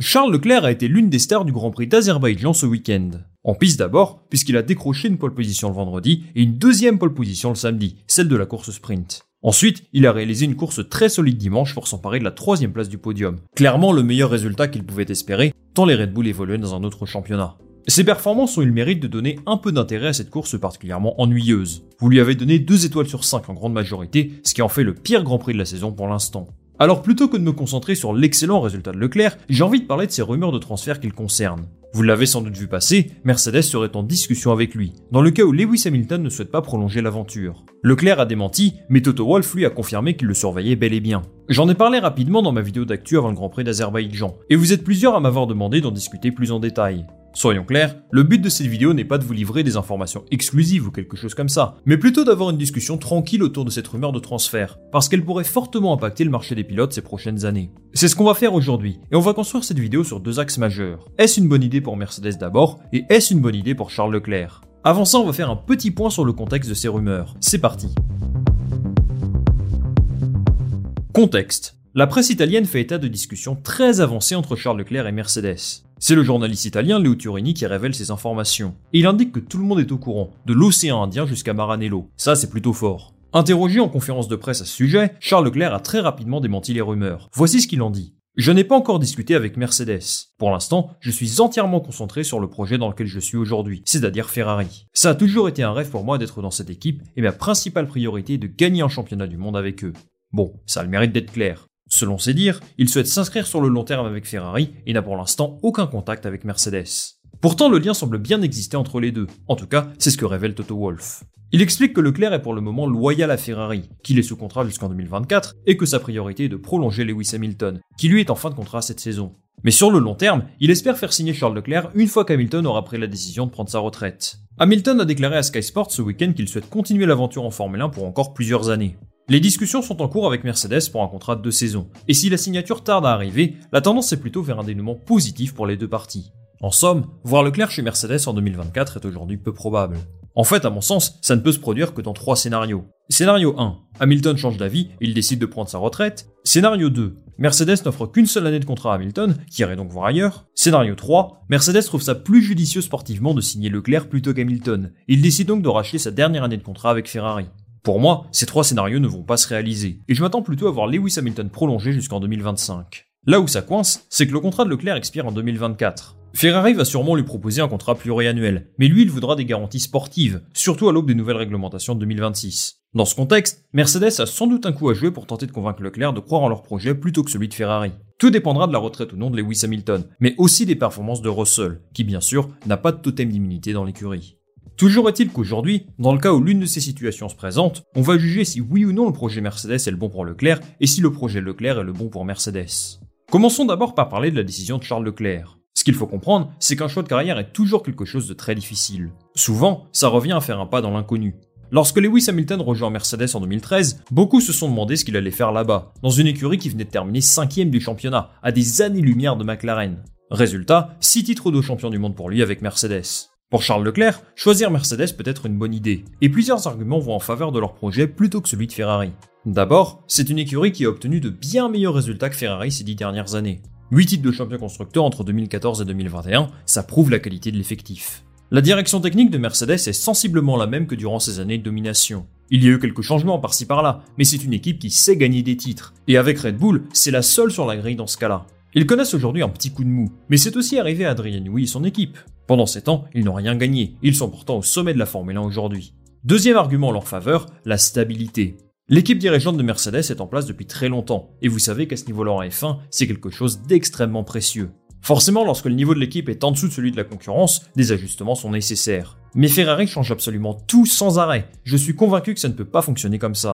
Charles Leclerc a été l'une des stars du Grand Prix d'Azerbaïdjan ce week-end. En piste d'abord, puisqu'il a décroché une pole position le vendredi et une deuxième pole position le samedi, celle de la course sprint. Ensuite, il a réalisé une course très solide dimanche pour s'emparer de la troisième place du podium. Clairement le meilleur résultat qu'il pouvait espérer, tant les Red Bull évoluaient dans un autre championnat. Ses performances ont eu le mérite de donner un peu d'intérêt à cette course particulièrement ennuyeuse. Vous lui avez donné 2 étoiles sur 5 en grande majorité, ce qui en fait le pire Grand Prix de la saison pour l'instant. Alors plutôt que de me concentrer sur l'excellent résultat de Leclerc, j'ai envie de parler de ces rumeurs de transfert qu'il concerne. Vous l'avez sans doute vu passer, Mercedes serait en discussion avec lui, dans le cas où Lewis Hamilton ne souhaite pas prolonger l'aventure. Leclerc a démenti, mais Toto Wolff lui a confirmé qu'il le surveillait bel et bien. J'en ai parlé rapidement dans ma vidéo d'actu avant le Grand Prix d'Azerbaïdjan, et vous êtes plusieurs à m'avoir demandé d'en discuter plus en détail. Soyons clairs, le but de cette vidéo n'est pas de vous livrer des informations exclusives ou quelque chose comme ça, mais plutôt d'avoir une discussion tranquille autour de cette rumeur de transfert, parce qu'elle pourrait fortement impacter le marché des pilotes ces prochaines années. C'est ce qu'on va faire aujourd'hui, et on va construire cette vidéo sur deux axes majeurs. Est-ce une bonne idée pour Mercedes d'abord, et est-ce une bonne idée pour Charles Leclerc? Avant ça, on va faire un petit point sur le contexte de ces rumeurs. C'est parti. Contexte. La presse italienne fait état de discussions très avancées entre Charles Leclerc et Mercedes. C'est le journaliste italien Leo Turini qui révèle ces informations. Et il indique que tout le monde est au courant, de l'océan Indien jusqu'à Maranello. Ça, c'est plutôt fort. Interrogé en conférence de presse à ce sujet, Charles Leclerc a très rapidement démenti les rumeurs. Voici ce qu'il en dit. Je n'ai pas encore discuté avec Mercedes. Pour l'instant, je suis entièrement concentré sur le projet dans lequel je suis aujourd'hui, c'est-à-dire Ferrari. Ça a toujours été un rêve pour moi d'être dans cette équipe et ma principale priorité est de gagner un championnat du monde avec eux. Bon, ça a le mérite d'être clair. Selon ses dires, il souhaite s'inscrire sur le long terme avec Ferrari et n'a pour l'instant aucun contact avec Mercedes. Pourtant, le lien semble bien exister entre les deux. En tout cas, c'est ce que révèle Toto Wolff. Il explique que Leclerc est pour le moment loyal à Ferrari, qu'il est sous contrat jusqu'en 2024 et que sa priorité est de prolonger Lewis Hamilton, qui lui est en fin de contrat cette saison. Mais sur le long terme, il espère faire signer Charles Leclerc une fois qu'Hamilton aura pris la décision de prendre sa retraite. Hamilton a déclaré à Sky Sports ce week-end qu'il souhaite continuer l'aventure en Formule 1 pour encore plusieurs années. Les discussions sont en cours avec Mercedes pour un contrat de deux saisons, et si la signature tarde à arriver, la tendance est plutôt vers un dénouement positif pour les deux parties. En somme, voir Leclerc chez Mercedes en 2024 est aujourd'hui peu probable. En fait, à mon sens, ça ne peut se produire que dans trois scénarios. Scénario 1, Hamilton change d'avis il décide de prendre sa retraite. Scénario 2, Mercedes n'offre qu'une seule année de contrat à Hamilton, qui irait donc voir ailleurs. Scénario 3, Mercedes trouve ça plus judicieux sportivement de signer Leclerc plutôt qu'Hamilton. Il décide donc de racheter sa dernière année de contrat avec Ferrari. Pour moi, ces trois scénarios ne vont pas se réaliser, et je m'attends plutôt à voir Lewis Hamilton prolongé jusqu'en 2025. Là où ça coince, c'est que le contrat de Leclerc expire en 2024. Ferrari va sûrement lui proposer un contrat pluriannuel, mais lui il voudra des garanties sportives, surtout à l'aube des nouvelles réglementations de 2026. Dans ce contexte, Mercedes a sans doute un coup à jouer pour tenter de convaincre Leclerc de croire en leur projet plutôt que celui de Ferrari. Tout dépendra de la retraite ou non de Lewis Hamilton, mais aussi des performances de Russell, qui bien sûr n'a pas de totem d'immunité dans l'écurie. Toujours est-il qu'aujourd'hui, dans le cas où l'une de ces situations se présente, on va juger si oui ou non le projet Mercedes est le bon pour Leclerc et si le projet Leclerc est le bon pour Mercedes. Commençons d'abord par parler de la décision de Charles Leclerc. Ce qu'il faut comprendre, c'est qu'un choix de carrière est toujours quelque chose de très difficile. Souvent, ça revient à faire un pas dans l'inconnu. Lorsque Lewis Hamilton rejoint Mercedes en 2013, beaucoup se sont demandé ce qu'il allait faire là-bas, dans une écurie qui venait de terminer 5 du championnat, à des années-lumière de McLaren. Résultat, 6 titres de champion du monde pour lui avec Mercedes. Pour Charles Leclerc, choisir Mercedes peut être une bonne idée, et plusieurs arguments vont en faveur de leur projet plutôt que celui de Ferrari. D'abord, c'est une écurie qui a obtenu de bien meilleurs résultats que Ferrari ces dix dernières années. 8 titres de champion constructeur entre 2014 et 2021, ça prouve la qualité de l'effectif. La direction technique de Mercedes est sensiblement la même que durant ces années de domination. Il y a eu quelques changements par-ci par-là, mais c'est une équipe qui sait gagner des titres. Et avec Red Bull, c'est la seule sur la grille dans ce cas-là. Ils connaissent aujourd'hui un petit coup de mou, mais c'est aussi arrivé à Adrien Newey et son équipe. Pendant ces temps, ils n'ont rien gagné, ils sont pourtant au sommet de la Formule 1 aujourd'hui. Deuxième argument en leur faveur, la stabilité. L'équipe dirigeante de Mercedes est en place depuis très longtemps, et vous savez qu'à ce niveau-là en F1, c'est quelque chose d'extrêmement précieux. Forcément, lorsque le niveau de l'équipe est en dessous de celui de la concurrence, des ajustements sont nécessaires. Mais Ferrari change absolument tout sans arrêt. Je suis convaincu que ça ne peut pas fonctionner comme ça.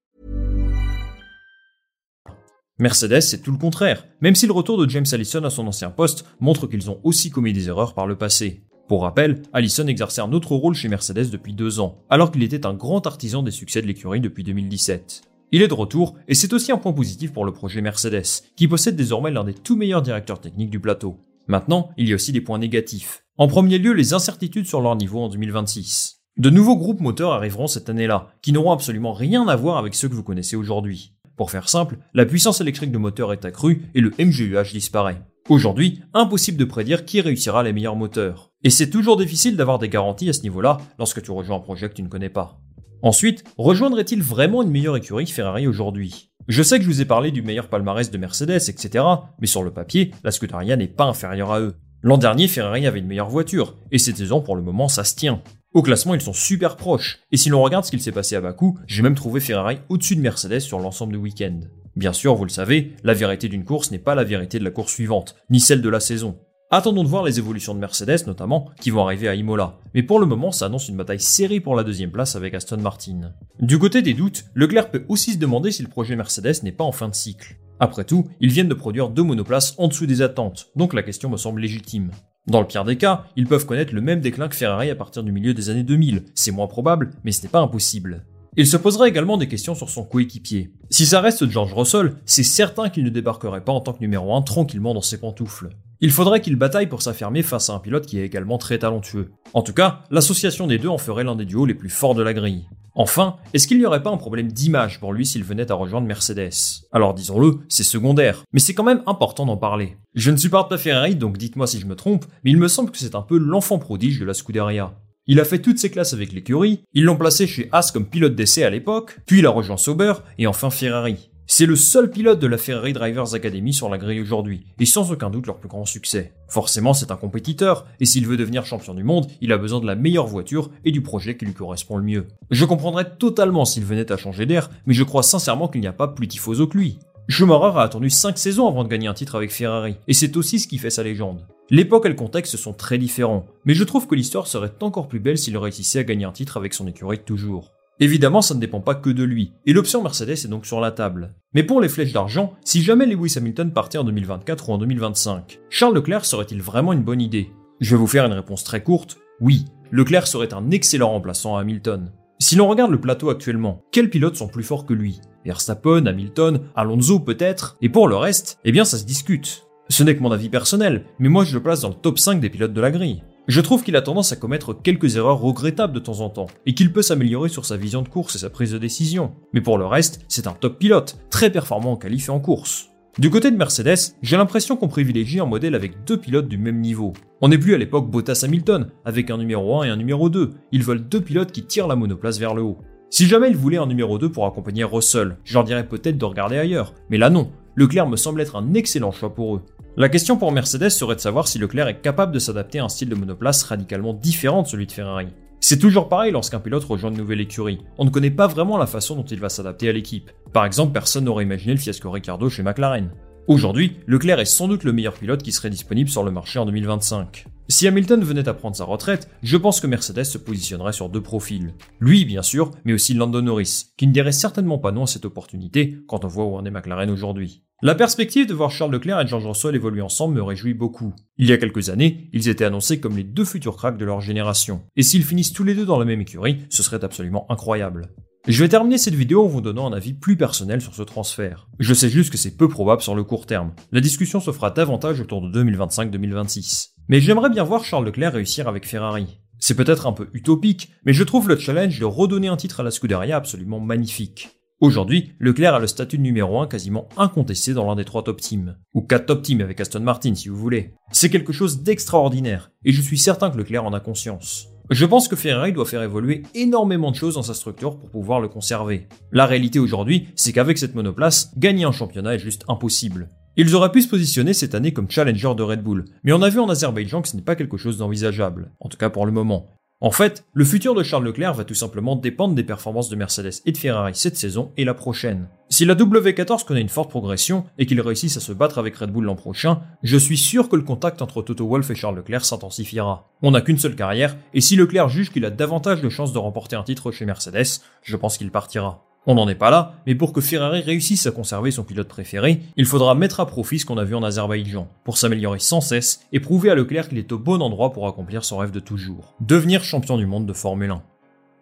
Mercedes, c'est tout le contraire, même si le retour de James Allison à son ancien poste montre qu'ils ont aussi commis des erreurs par le passé. Pour rappel, Allison exerçait un autre rôle chez Mercedes depuis deux ans, alors qu'il était un grand artisan des succès de l'écurie depuis 2017. Il est de retour, et c'est aussi un point positif pour le projet Mercedes, qui possède désormais l'un des tout meilleurs directeurs techniques du plateau. Maintenant, il y a aussi des points négatifs. En premier lieu, les incertitudes sur leur niveau en 2026. De nouveaux groupes moteurs arriveront cette année-là, qui n'auront absolument rien à voir avec ceux que vous connaissez aujourd'hui. Pour faire simple, la puissance électrique de moteur est accrue et le MGUH disparaît. Aujourd'hui, impossible de prédire qui réussira les meilleurs moteurs. Et c'est toujours difficile d'avoir des garanties à ce niveau-là lorsque tu rejoins un projet que tu ne connais pas. Ensuite, rejoindrait-il vraiment une meilleure écurie Ferrari aujourd'hui? Je sais que je vous ai parlé du meilleur palmarès de Mercedes, etc., mais sur le papier, la Scuderia n'est pas inférieure à eux. L'an dernier, Ferrari avait une meilleure voiture, et cette saison, pour le moment, ça se tient. Au classement, ils sont super proches, et si l'on regarde ce qu'il s'est passé à Bakou, j'ai même trouvé Ferrari au-dessus de Mercedes sur l'ensemble du week-end. Bien sûr, vous le savez, la vérité d'une course n'est pas la vérité de la course suivante, ni celle de la saison. Attendons de voir les évolutions de Mercedes notamment, qui vont arriver à Imola. Mais pour le moment, ça annonce une bataille serrée pour la deuxième place avec Aston Martin. Du côté des doutes, Leclerc peut aussi se demander si le projet Mercedes n'est pas en fin de cycle. Après tout, ils viennent de produire deux monoplaces en dessous des attentes, donc la question me semble légitime. Dans le pire des cas, ils peuvent connaître le même déclin que Ferrari à partir du milieu des années 2000. C'est moins probable, mais ce n'est pas impossible. Il se posera également des questions sur son coéquipier. Si ça reste George Russell, c'est certain qu'il ne débarquerait pas en tant que numéro 1 tranquillement dans ses pantoufles. Il faudrait qu'il bataille pour s'affirmer face à un pilote qui est également très talentueux. En tout cas, l'association des deux en ferait l'un des duos les plus forts de la grille. Enfin, est-ce qu'il n'y aurait pas un problème d'image pour lui s'il venait à rejoindre Mercedes? Alors disons-le, c'est secondaire, mais c'est quand même important d'en parler. Je ne supporte pas Ferrari, donc dites-moi si je me trompe, mais il me semble que c'est un peu l'enfant prodige de la Scuderia. Il a fait toutes ses classes avec l'écurie, ils l'ont placé chez Haas comme pilote d'essai à l'époque, puis il a rejoint Sauber, et enfin Ferrari. C'est le seul pilote de la Ferrari Drivers Academy sur la grille aujourd'hui, et sans aucun doute leur plus grand succès. Forcément, c'est un compétiteur, et s'il veut devenir champion du monde, il a besoin de la meilleure voiture et du projet qui lui correspond le mieux. Je comprendrais totalement s'il venait à changer d'air, mais je crois sincèrement qu'il n'y a pas plus tifoso que lui. Schumacher a attendu 5 saisons avant de gagner un titre avec Ferrari, et c'est aussi ce qui fait sa légende. L'époque et le contexte sont très différents, mais je trouve que l'histoire serait encore plus belle s'il réussissait à gagner un titre avec son écurie de toujours. Évidemment, ça ne dépend pas que de lui, et l'option Mercedes est donc sur la table. Mais pour les flèches d'argent, si jamais Lewis Hamilton partait en 2024 ou en 2025, Charles Leclerc serait-il vraiment une bonne idée? Je vais vous faire une réponse très courte, oui, Leclerc serait un excellent remplaçant à Hamilton. Si l'on regarde le plateau actuellement, quels pilotes sont plus forts que lui? Verstappen, Hamilton, Alonso peut-être, et pour le reste, eh bien ça se discute. Ce n'est que mon avis personnel, mais moi je le place dans le top 5 des pilotes de la grille. Je trouve qu'il a tendance à commettre quelques erreurs regrettables de temps en temps, et qu'il peut s'améliorer sur sa vision de course et sa prise de décision. Mais pour le reste, c'est un top pilote, très performant en qualif et en course. Du côté de Mercedes, j'ai l'impression qu'on privilégie un modèle avec deux pilotes du même niveau. On n'est plus à l'époque Bottas-Hamilton, avec un numéro 1 et un numéro 2. Ils veulent deux pilotes qui tirent la monoplace vers le haut. Si jamais ils voulaient un numéro 2 pour accompagner Russell, je leur dirais peut-être de regarder ailleurs. Mais là non, Leclerc me semble être un excellent choix pour eux. La question pour Mercedes serait de savoir si Leclerc est capable de s'adapter à un style de monoplace radicalement différent de celui de Ferrari. C'est toujours pareil lorsqu'un pilote rejoint une nouvelle écurie. On ne connaît pas vraiment la façon dont il va s'adapter à l'équipe. Par exemple, personne n'aurait imaginé le fiasco Ricardo chez McLaren. Aujourd'hui, Leclerc est sans doute le meilleur pilote qui serait disponible sur le marché en 2025. Si Hamilton venait à prendre sa retraite, je pense que Mercedes se positionnerait sur deux profils. Lui, bien sûr, mais aussi Lando Norris, qui ne dirait certainement pas non à cette opportunité quand on voit où en est McLaren aujourd'hui. La perspective de voir Charles Leclerc et George Russell évoluer ensemble me réjouit beaucoup. Il y a quelques années, ils étaient annoncés comme les deux futurs cracks de leur génération. Et s'ils finissent tous les deux dans la même écurie, ce serait absolument incroyable. Je vais terminer cette vidéo en vous donnant un avis plus personnel sur ce transfert. Je sais juste que c'est peu probable sur le court terme. La discussion se fera davantage autour de 2025-2026. Mais j'aimerais bien voir Charles Leclerc réussir avec Ferrari. C'est peut-être un peu utopique, mais je trouve le challenge de redonner un titre à la Scuderia absolument magnifique. Aujourd'hui, Leclerc a le statut numéro 1 quasiment incontesté dans l'un des trois top teams. Ou quatre top teams avec Aston Martin si vous voulez. C'est quelque chose d'extraordinaire, et je suis certain que Leclerc en a conscience. Je pense que Ferrari doit faire évoluer énormément de choses dans sa structure pour pouvoir le conserver. La réalité aujourd'hui, c'est qu'avec cette monoplace, gagner un championnat est juste impossible. Ils auraient pu se positionner cette année comme challenger de Red Bull, mais on a vu en Azerbaïdjan que ce n'est pas quelque chose d'envisageable, en tout cas pour le moment. En fait, le futur de Charles Leclerc va tout simplement dépendre des performances de Mercedes et de Ferrari cette saison et la prochaine. Si la W14 connaît une forte progression et qu'il réussisse à se battre avec Red Bull l'an prochain, je suis sûr que le contact entre Toto Wolff et Charles Leclerc s'intensifiera. On n'a qu'une seule carrière, et si Leclerc juge qu'il a davantage de chances de remporter un titre chez Mercedes, je pense qu'il partira. On n'en est pas là, mais pour que Ferrari réussisse à conserver son pilote préféré, il faudra mettre à profit ce qu'on a vu en Azerbaïdjan, pour s'améliorer sans cesse et prouver à Leclerc qu'il est au bon endroit pour accomplir son rêve de toujours, devenir champion du monde de Formule 1.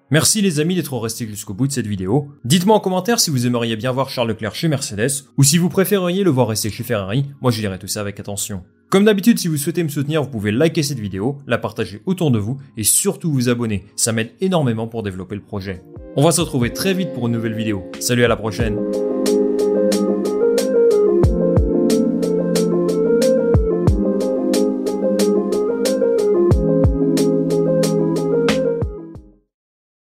Merci les amis d'être restés jusqu'au bout de cette vidéo. Dites-moi en commentaire si vous aimeriez bien voir Charles Leclerc chez Mercedes, ou si vous préféreriez le voir rester chez Ferrari, moi je lirai tout ça avec attention. Comme d'habitude, si vous souhaitez me soutenir, vous pouvez liker cette vidéo, la partager autour de vous et surtout vous abonner. Ça m'aide énormément pour développer le projet. On va se retrouver très vite pour une nouvelle vidéo. Salut à la prochaine